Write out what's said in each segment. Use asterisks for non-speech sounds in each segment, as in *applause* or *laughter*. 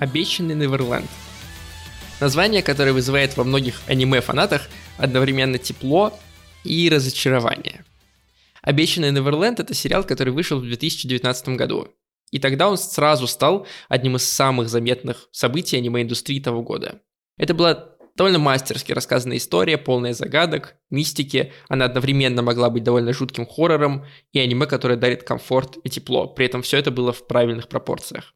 «Обещанный Неверленд». Название, которое вызывает во многих аниме-фанатах одновременно тепло и разочарование. «Обещанный Неверленд» — это сериал, который вышел в 2019 году. И тогда он сразу стал одним из самых заметных событий аниме-индустрии того года. Это была довольно мастерски рассказанная история, полная загадок, мистики. Она одновременно могла быть довольно жутким хоррором и аниме, которое дарит комфорт и тепло. При этом все это было в правильных пропорциях.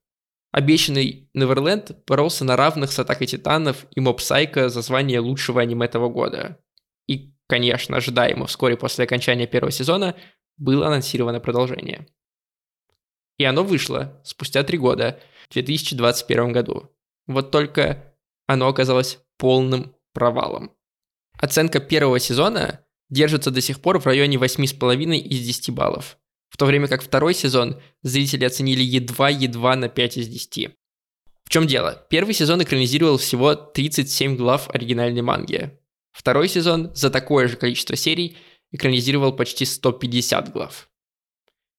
Обещанный Неверленд боролся на равных с Атакой Титанов и Моб Сайко за звание лучшего аниме этого года. И, конечно, ожидаемо вскоре после окончания первого сезона было анонсировано продолжение. И оно вышло спустя три года, в 2021 году. Вот только оно оказалось полным провалом. Оценка первого сезона держится до сих пор в районе 8,5 из 10 баллов, в то время как второй сезон зрители оценили едва-едва на 5 из 10. В чем дело? Первый сезон экранизировал всего 37 глав оригинальной манги. Второй сезон за такое же количество серий экранизировал почти 150 глав.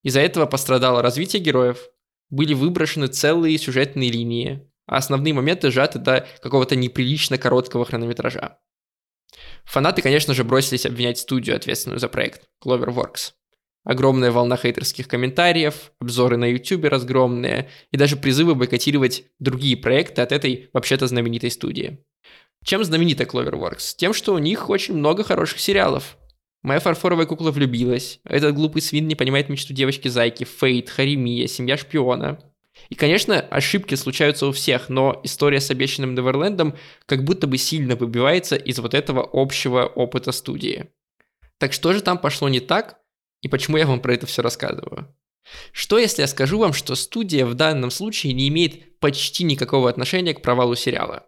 Из-за этого пострадало развитие героев, были выброшены целые сюжетные линии, а основные моменты сжаты до какого-то неприлично короткого хронометража. Фанаты, конечно же, бросились обвинять студию, ответственную за проект, Cloverworks. Огромная волна хейтерских комментариев, обзоры на YouTube разгромные и даже призывы бойкотировать другие проекты от этой вообще-то знаменитой студии. Чем знаменита Cloverworks? Тем, что у них очень много хороших сериалов, Моя фарфоровая кукла влюбилась. Этот глупый свин не понимает мечту девочки-зайки. Фейт, Харимия, семья шпиона. И, конечно, ошибки случаются у всех, но история с обещанным Неверлендом как будто бы сильно выбивается из вот этого общего опыта студии. Так что же там пошло не так, и почему я вам про это все рассказываю? Что если я скажу вам, что студия в данном случае не имеет почти никакого отношения к провалу сериала?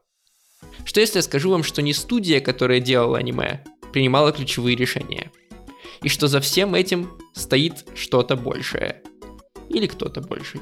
Что если я скажу вам, что не студия, которая делала аниме, принимала ключевые решения. И что за всем этим стоит что-то большее. Или кто-то больший.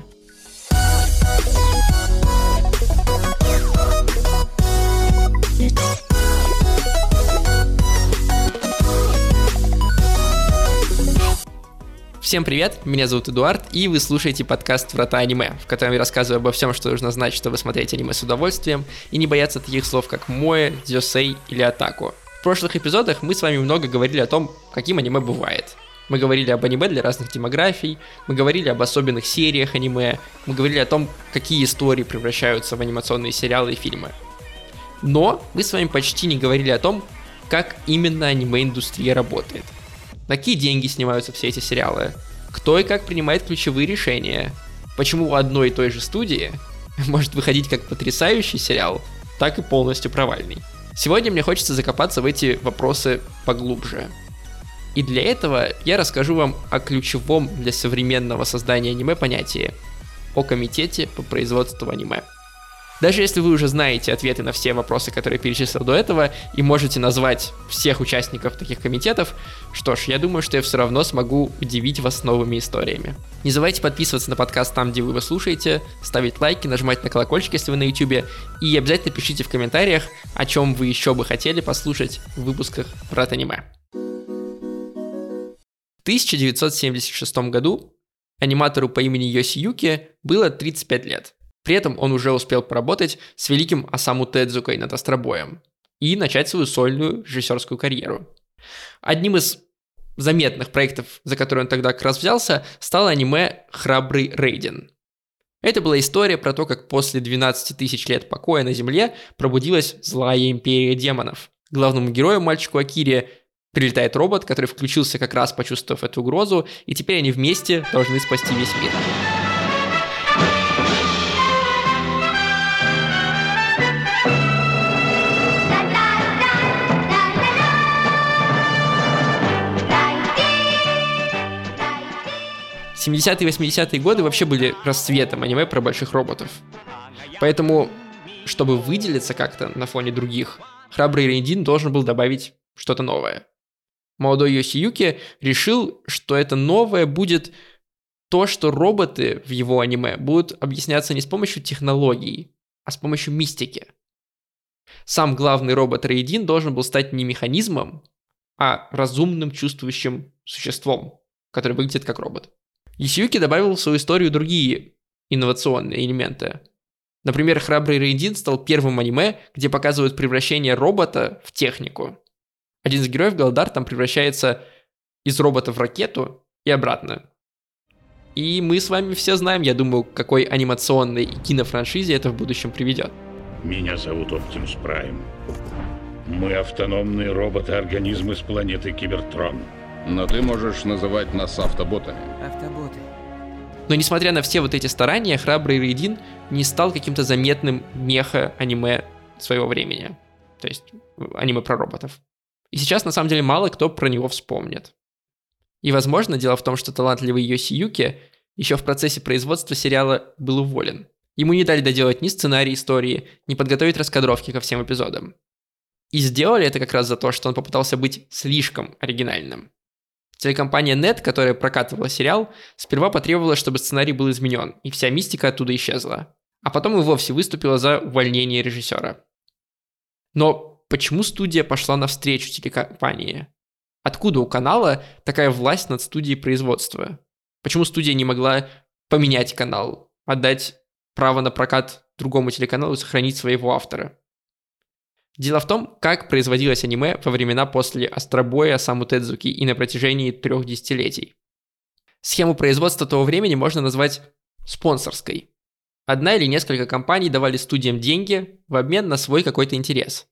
Всем привет, меня зовут Эдуард, и вы слушаете подкаст «Врата аниме», в котором я рассказываю обо всем, что нужно знать, чтобы смотреть аниме с удовольствием, и не бояться таких слов, как «моэ», «дзёсей» или «атаку», прошлых эпизодах мы с вами много говорили о том, каким аниме бывает. Мы говорили об аниме для разных демографий, мы говорили об особенных сериях аниме, мы говорили о том, какие истории превращаются в анимационные сериалы и фильмы. Но мы с вами почти не говорили о том, как именно аниме-индустрия работает. На какие деньги снимаются все эти сериалы, кто и как принимает ключевые решения, почему у одной и той же студии *laughs* может выходить как потрясающий сериал, так и полностью провальный. Сегодня мне хочется закопаться в эти вопросы поглубже. И для этого я расскажу вам о ключевом для современного создания аниме понятии – о комитете по производству аниме – даже если вы уже знаете ответы на все вопросы, которые перечислил до этого, и можете назвать всех участников таких комитетов, что ж, я думаю, что я все равно смогу удивить вас новыми историями. Не забывайте подписываться на подкаст там, где вы его слушаете, ставить лайки, нажимать на колокольчик, если вы на YouTube, и обязательно пишите в комментариях, о чем вы еще бы хотели послушать в выпусках про аниме. В 1976 году аниматору по имени Йоси Юки было 35 лет. При этом он уже успел поработать с великим Асаму Тедзукой над Астробоем и начать свою сольную режиссерскую карьеру. Одним из заметных проектов, за который он тогда как раз взялся, стало аниме «Храбрый Рейден». Это была история про то, как после 12 тысяч лет покоя на Земле пробудилась злая империя демонов. Главному герою, мальчику Акире, прилетает робот, который включился как раз почувствовав эту угрозу, и теперь они вместе должны спасти весь мир. 70-е 80-е годы вообще были расцветом аниме про больших роботов. Поэтому, чтобы выделиться как-то на фоне других, храбрый Рейдин должен был добавить что-то новое. Молодой Йосиюки решил, что это новое будет то, что роботы в его аниме будут объясняться не с помощью технологий, а с помощью мистики. Сам главный робот Рейдин должен был стать не механизмом, а разумным чувствующим существом, который выглядит как робот. Исьюки добавил в свою историю другие инновационные элементы. Например, «Храбрый Рейдин» стал первым аниме, где показывают превращение робота в технику. Один из героев Галдар там превращается из робота в ракету и обратно. И мы с вами все знаем, я думаю, какой анимационной и кинофраншизе это в будущем приведет. Меня зовут Оптимус Прайм. Мы автономные роботы-организмы с планеты Кибертрон. Но ты можешь называть нас автоботами. Автоботы. Но несмотря на все вот эти старания, Храбрый Рейдин не стал каким-то заметным меха-аниме своего времени. То есть аниме про роботов. И сейчас на самом деле мало кто про него вспомнит. И, возможно, дело в том, что талантливый Йоси Юки еще в процессе производства сериала был уволен. Ему не дали доделать ни сценарий истории, ни подготовить раскадровки ко всем эпизодам. И сделали это как раз за то, что он попытался быть слишком оригинальным. Телекомпания Net, которая прокатывала сериал, сперва потребовала, чтобы сценарий был изменен, и вся мистика оттуда исчезла. А потом и вовсе выступила за увольнение режиссера. Но почему студия пошла навстречу телекомпании? Откуда у канала такая власть над студией производства? Почему студия не могла поменять канал, отдать право на прокат другому телеканалу и сохранить своего автора? Дело в том, как производилось аниме во времена после Астробоя Саму Тедзуки и на протяжении трех десятилетий. Схему производства того времени можно назвать спонсорской. Одна или несколько компаний давали студиям деньги в обмен на свой какой-то интерес.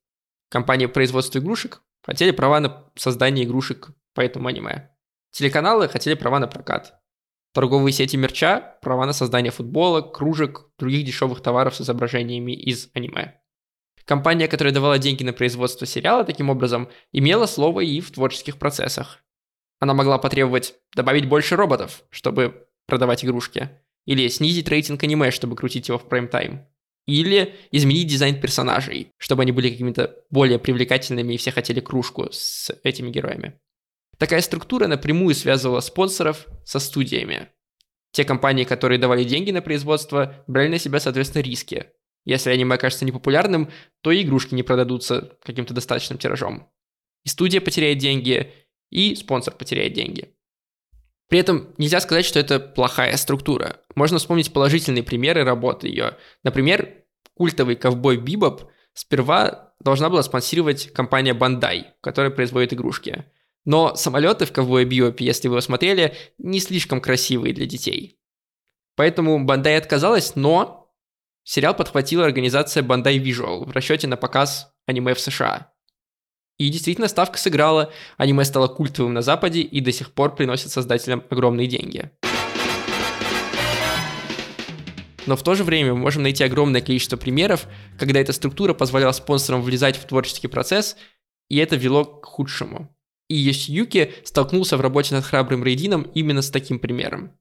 Компания производства игрушек хотели права на создание игрушек по этому аниме. Телеканалы хотели права на прокат. Торговые сети мерча – права на создание футболок, кружек, других дешевых товаров с изображениями из аниме. Компания, которая давала деньги на производство сериала, таким образом, имела слово и в творческих процессах. Она могла потребовать добавить больше роботов, чтобы продавать игрушки, или снизить рейтинг аниме, чтобы крутить его в прайм-тайм, или изменить дизайн персонажей, чтобы они были какими-то более привлекательными и все хотели кружку с этими героями. Такая структура напрямую связывала спонсоров со студиями. Те компании, которые давали деньги на производство, брали на себя, соответственно, риски, если аниме окажется непопулярным, то и игрушки не продадутся каким-то достаточным тиражом. И студия потеряет деньги, и спонсор потеряет деньги. При этом нельзя сказать, что это плохая структура. Можно вспомнить положительные примеры работы ее. Например, культовый ковбой Бибоп сперва должна была спонсировать компания Bandai, которая производит игрушки. Но самолеты в ковбое Бибопе, если вы его смотрели, не слишком красивые для детей. Поэтому Bandai отказалась, но Сериал подхватила организация Bandai Visual в расчете на показ аниме в США. И действительно, ставка сыграла, аниме стало культовым на Западе и до сих пор приносит создателям огромные деньги. Но в то же время мы можем найти огромное количество примеров, когда эта структура позволяла спонсорам влезать в творческий процесс, и это вело к худшему. И Йосиюки столкнулся в работе над храбрым Рейдином именно с таким примером.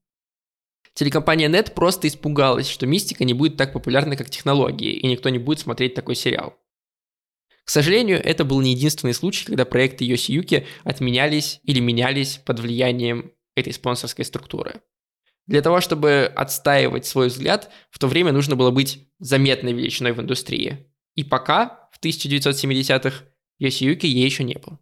Телекомпания Net просто испугалась, что мистика не будет так популярна, как технологии, и никто не будет смотреть такой сериал. К сожалению, это был не единственный случай, когда проекты Йоси Юки отменялись или менялись под влиянием этой спонсорской структуры. Для того, чтобы отстаивать свой взгляд, в то время нужно было быть заметной величиной в индустрии. И пока, в 1970-х, Йоси Юки ей еще не был.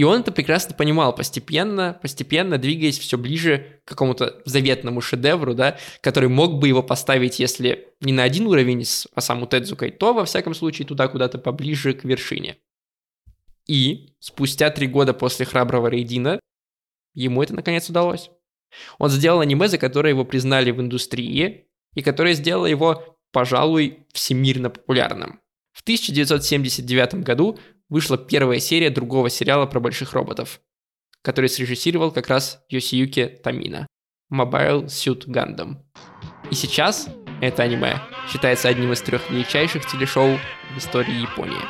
И он это прекрасно понимал, постепенно, постепенно двигаясь все ближе к какому-то заветному шедевру, да, который мог бы его поставить, если не на один уровень с Осаму Тедзукой, то, во всяком случае, туда куда-то поближе к вершине. И спустя три года после «Храброго Рейдина» ему это наконец удалось. Он сделал аниме, за которое его признали в индустрии, и которое сделало его, пожалуй, всемирно популярным. В 1979 году вышла первая серия другого сериала про больших роботов, который срежиссировал как раз Йосиюки Тамина Mobile Suit Gundam. И сейчас это аниме считается одним из трех величайших телешоу в истории Японии.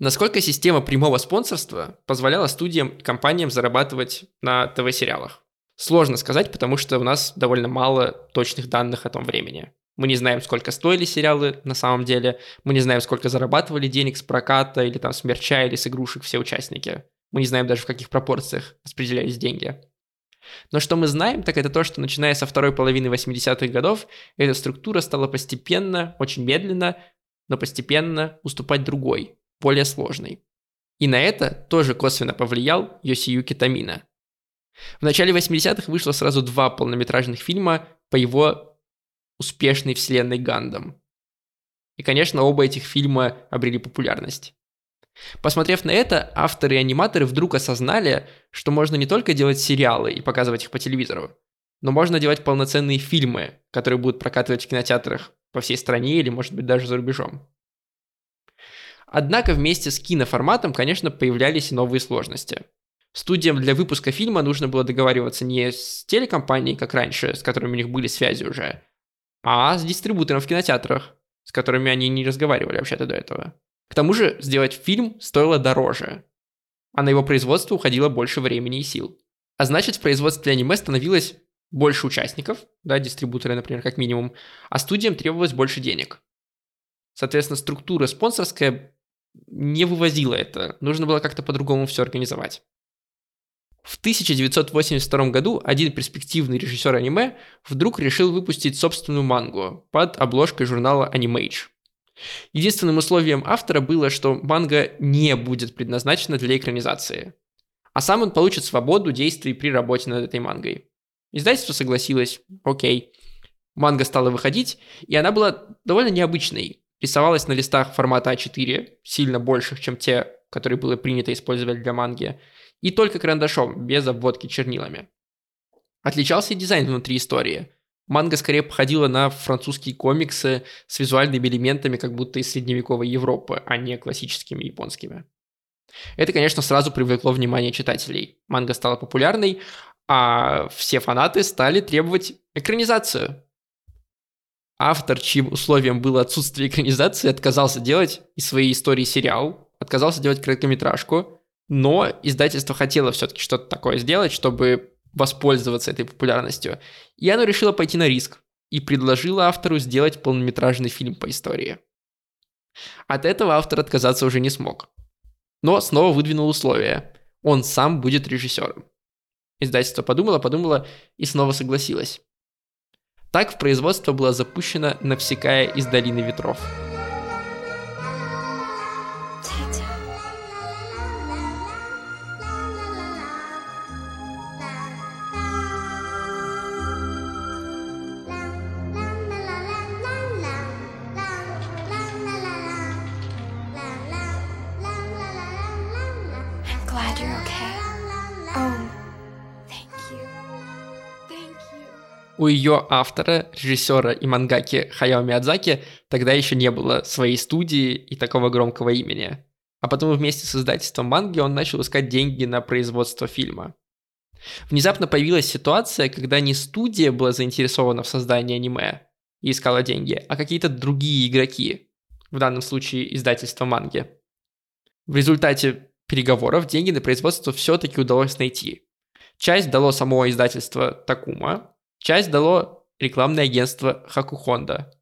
Насколько система прямого спонсорства позволяла студиям и компаниям зарабатывать на ТВ-сериалах? Сложно сказать, потому что у нас довольно мало точных данных о том времени. Мы не знаем, сколько стоили сериалы на самом деле, мы не знаем, сколько зарабатывали денег с проката или там с мерча или с игрушек все участники. Мы не знаем даже, в каких пропорциях распределялись деньги. Но что мы знаем, так это то, что начиная со второй половины 80-х годов, эта структура стала постепенно, очень медленно, но постепенно уступать другой, более сложной. И на это тоже косвенно повлиял Йосиюки Тамина. В начале 80-х вышло сразу два полнометражных фильма по его успешной вселенной Гандам. И, конечно, оба этих фильма обрели популярность. Посмотрев на это, авторы и аниматоры вдруг осознали, что можно не только делать сериалы и показывать их по телевизору, но можно делать полноценные фильмы, которые будут прокатывать в кинотеатрах по всей стране или, может быть, даже за рубежом. Однако вместе с киноформатом, конечно, появлялись и новые сложности. Студиям для выпуска фильма нужно было договариваться не с телекомпанией, как раньше, с которыми у них были связи уже, а с дистрибутором в кинотеатрах, с которыми они не разговаривали вообще-то до этого. К тому же сделать фильм стоило дороже, а на его производство уходило больше времени и сил. А значит, в производстве аниме становилось больше участников, да, дистрибуторы, например, как минимум, а студиям требовалось больше денег. Соответственно, структура спонсорская не вывозила это. Нужно было как-то по-другому все организовать. В 1982 году один перспективный режиссер аниме вдруг решил выпустить собственную мангу под обложкой журнала Animage. Единственным условием автора было, что манга не будет предназначена для экранизации, а сам он получит свободу действий при работе над этой мангой. Издательство согласилось, окей. Манга стала выходить, и она была довольно необычной. Рисовалась на листах формата А4, сильно больших, чем те, которые было принято использовать для манги, и только карандашом, без обводки чернилами. Отличался и дизайн внутри истории. Манга скорее походила на французские комиксы с визуальными элементами, как будто из средневековой Европы, а не классическими японскими. Это, конечно, сразу привлекло внимание читателей. Манга стала популярной, а все фанаты стали требовать экранизацию. Автор, чьим условием было отсутствие экранизации, отказался делать из своей истории сериал, отказался делать короткометражку, но издательство хотело все-таки что-то такое сделать, чтобы воспользоваться этой популярностью. И оно решило пойти на риск и предложило автору сделать полнометражный фильм по истории. От этого автор отказаться уже не смог. Но снова выдвинул условия. Он сам будет режиссером. Издательство подумало, подумало и снова согласилось. Так в производство была запущена «Навсекая из долины ветров». У ее автора, режиссера и мангаки Хаяо Миядзаки тогда еще не было своей студии и такого громкого имени. А потом вместе с издательством манги он начал искать деньги на производство фильма. Внезапно появилась ситуация, когда не студия была заинтересована в создании аниме и искала деньги, а какие-то другие игроки, в данном случае издательство манги. В результате переговоров деньги на производство все-таки удалось найти. Часть дало само издательство Такума, Часть дало рекламное агентство Хаку Хонда.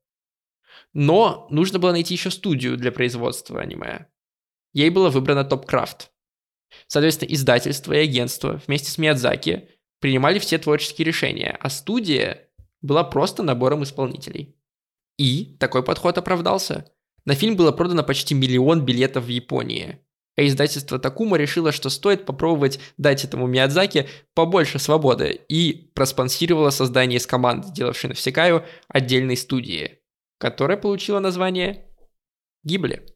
Но нужно было найти еще студию для производства аниме. Ей было выбрано Топкрафт. Соответственно, издательство и агентство вместе с Миядзаки принимали все творческие решения, а студия была просто набором исполнителей. И такой подход оправдался. На фильм было продано почти миллион билетов в Японии. А издательство Такума решило, что стоит попробовать дать этому Миядзаки побольше свободы и проспонсировало создание из команды, делавшей Навсекаю, отдельной студии, которая получила название Гибли.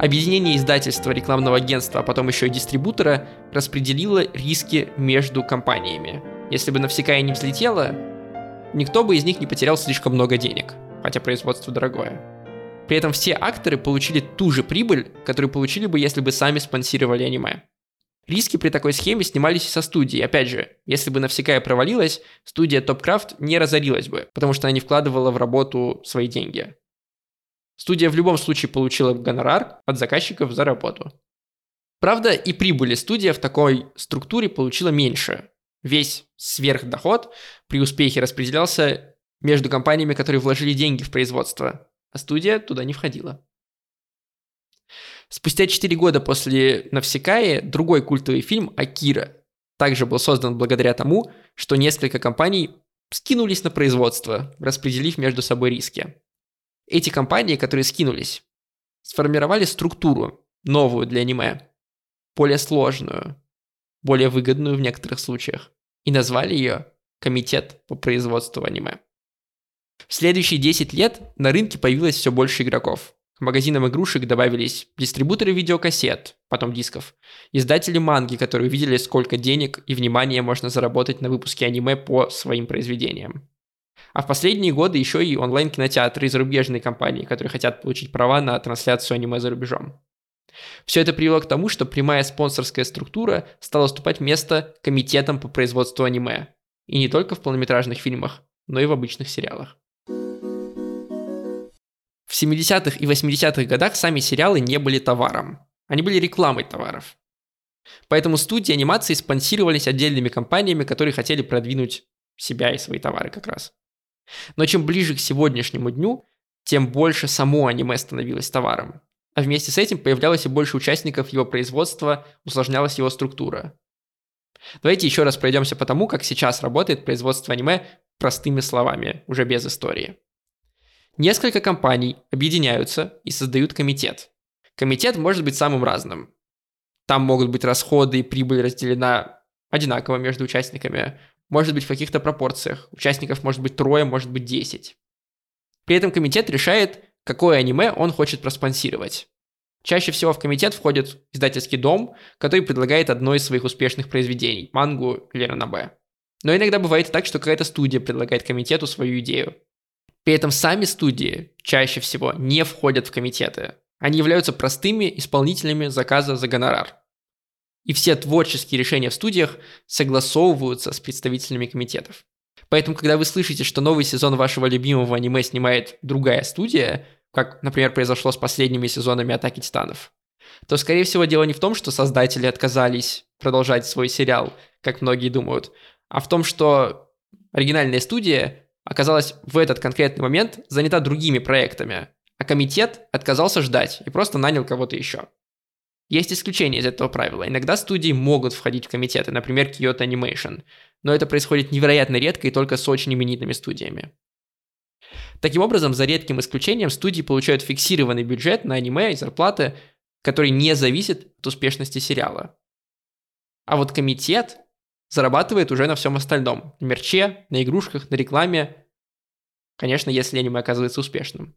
Объединение издательства, рекламного агентства, а потом еще и дистрибутора распределило риски между компаниями. Если бы Навсекая не взлетела, никто бы из них не потерял слишком много денег, хотя производство дорогое. При этом все акторы получили ту же прибыль, которую получили бы, если бы сами спонсировали аниме. Риски при такой схеме снимались и со студии. Опять же, если бы Навсекая провалилась, студия Topcraft не разорилась бы, потому что она не вкладывала в работу свои деньги. Студия в любом случае получила гонорар от заказчиков за работу. Правда, и прибыли студия в такой структуре получила меньше. Весь сверхдоход при успехе распределялся между компаниями, которые вложили деньги в производство. а студия туда не входила. Спустя 4 года после «Навсекаи» другой культовый фильм «Акира» также был создан благодаря тому, что несколько компаний скинулись на производство, распределив между собой риски. Эти компании, которые скинулись, сформировали структуру, новую для аниме, более сложную, более выгодную в некоторых случаях, и назвали ее Комитет по производству аниме. В следующие 10 лет на рынке появилось все больше игроков. К магазинам игрушек добавились дистрибуторы видеокассет, потом дисков, издатели манги, которые увидели, сколько денег и внимания можно заработать на выпуске аниме по своим произведениям. А в последние годы еще и онлайн-кинотеатры и зарубежные компании, которые хотят получить права на трансляцию аниме за рубежом. Все это привело к тому, что прямая спонсорская структура стала уступать место комитетам по производству аниме. И не только в полнометражных фильмах, но и в обычных сериалах. В 70-х и 80-х годах сами сериалы не были товаром. Они были рекламой товаров. Поэтому студии анимации спонсировались отдельными компаниями, которые хотели продвинуть себя и свои товары как раз. Но чем ближе к сегодняшнему дню, тем больше само аниме становилось товаром. А вместе с этим появлялось и больше участников его производства, усложнялась его структура. Давайте еще раз пройдемся по тому, как сейчас работает производство аниме простыми словами, уже без истории. Несколько компаний объединяются и создают комитет. Комитет может быть самым разным. Там могут быть расходы и прибыль разделена одинаково между участниками. Может быть в каких-то пропорциях. Участников может быть трое, может быть десять. При этом комитет решает, какое аниме он хочет проспонсировать. Чаще всего в комитет входит издательский дом, который предлагает одно из своих успешных произведений – мангу или ранобэ. Но иногда бывает так, что какая-то студия предлагает комитету свою идею. При этом сами студии чаще всего не входят в комитеты. Они являются простыми исполнителями заказа за гонорар. И все творческие решения в студиях согласовываются с представителями комитетов. Поэтому, когда вы слышите, что новый сезон вашего любимого аниме снимает другая студия, как, например, произошло с последними сезонами «Атаки титанов», то, скорее всего, дело не в том, что создатели отказались продолжать свой сериал, как многие думают, а в том, что оригинальная студия оказалась в этот конкретный момент занята другими проектами, а комитет отказался ждать и просто нанял кого-то еще. Есть исключения из этого правила. Иногда студии могут входить в комитеты, например, Kyoto Animation, но это происходит невероятно редко и только с очень именитыми студиями. Таким образом, за редким исключением, студии получают фиксированный бюджет на аниме и зарплаты, который не зависит от успешности сериала. А вот комитет зарабатывает уже на всем остальном. На мерче, на игрушках, на рекламе. Конечно, если аниме оказывается успешным.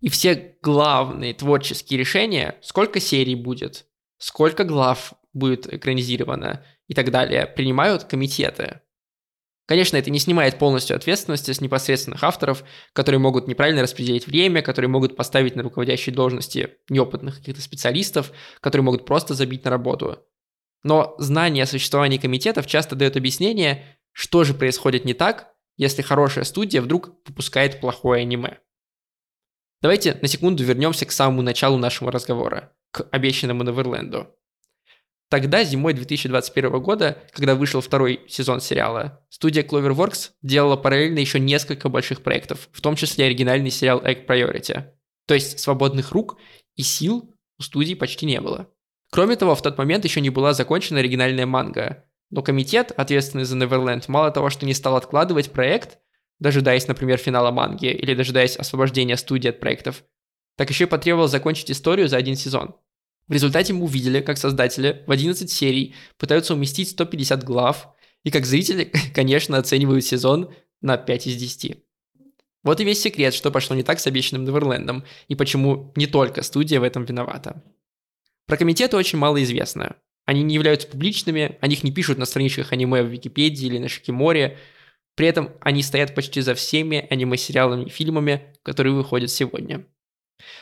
И все главные творческие решения, сколько серий будет, сколько глав будет экранизировано и так далее, принимают комитеты. Конечно, это не снимает полностью ответственности с непосредственных авторов, которые могут неправильно распределить время, которые могут поставить на руководящие должности неопытных каких-то специалистов, которые могут просто забить на работу. Но знание о существовании комитетов часто дает объяснение, что же происходит не так, если хорошая студия вдруг выпускает плохое аниме. Давайте на секунду вернемся к самому началу нашего разговора, к обещанному Неверленду. Тогда, зимой 2021 года, когда вышел второй сезон сериала, студия Cloverworks делала параллельно еще несколько больших проектов, в том числе оригинальный сериал Egg Priority. То есть свободных рук и сил у студии почти не было. Кроме того, в тот момент еще не была закончена оригинальная манга. Но комитет, ответственный за Neverland, мало того, что не стал откладывать проект, дожидаясь, например, финала манги или дожидаясь освобождения студии от проектов, так еще и потребовал закончить историю за один сезон. В результате мы увидели, как создатели в 11 серий пытаются уместить 150 глав, и как зрители, *laughs* конечно, оценивают сезон на 5 из 10. Вот и весь секрет, что пошло не так с обещанным Неверлендом, и почему не только студия в этом виновата. Про комитеты очень мало известно. Они не являются публичными, о них не пишут на страничках аниме в Википедии или на Шикиморе. При этом они стоят почти за всеми аниме-сериалами и фильмами, которые выходят сегодня.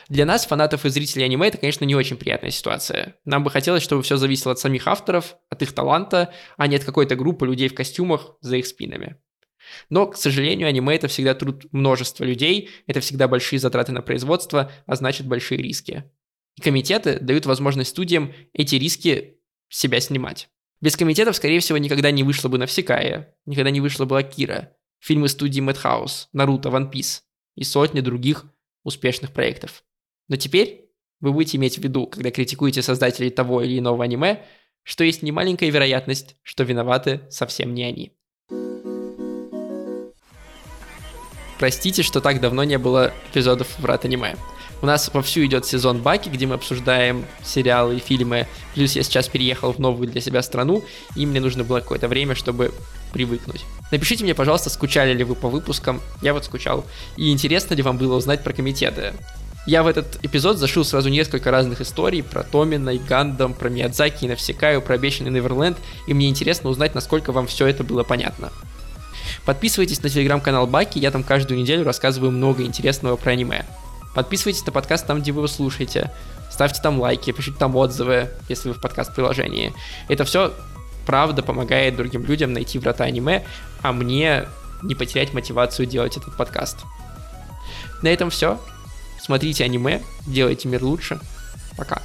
Для нас, фанатов и зрителей аниме, это, конечно, не очень приятная ситуация. Нам бы хотелось, чтобы все зависело от самих авторов, от их таланта, а не от какой-то группы людей в костюмах за их спинами. Но, к сожалению, аниме это всегда труд множества людей, это всегда большие затраты на производство, а значит большие риски. И комитеты дают возможность студиям эти риски себя снимать. Без комитетов, скорее всего, никогда не вышло бы Навсекая, никогда не вышло бы Акира, фильмы студии Madhouse, Наруто, One Piece и сотни других успешных проектов. Но теперь вы будете иметь в виду, когда критикуете создателей того или иного аниме, что есть немаленькая вероятность, что виноваты совсем не они. Простите, что так давно не было эпизодов «Врат аниме». У нас вовсю идет сезон Баки, где мы обсуждаем сериалы и фильмы. Плюс я сейчас переехал в новую для себя страну, и мне нужно было какое-то время, чтобы привыкнуть. Напишите мне, пожалуйста, скучали ли вы по выпускам. Я вот скучал. И интересно ли вам было узнать про комитеты. Я в этот эпизод зашил сразу несколько разных историй про Томина и Гандам, про Миядзаки и Навсекаю, про обещанный Неверленд, и мне интересно узнать, насколько вам все это было понятно. Подписывайтесь на телеграм-канал Баки, я там каждую неделю рассказываю много интересного про аниме. Подписывайтесь на подкаст там, где вы его слушаете. Ставьте там лайки, пишите там отзывы, если вы в подкаст-приложении. Это все, правда, помогает другим людям найти врата аниме, а мне не потерять мотивацию делать этот подкаст. На этом все смотрите аниме, делайте мир лучше. Пока.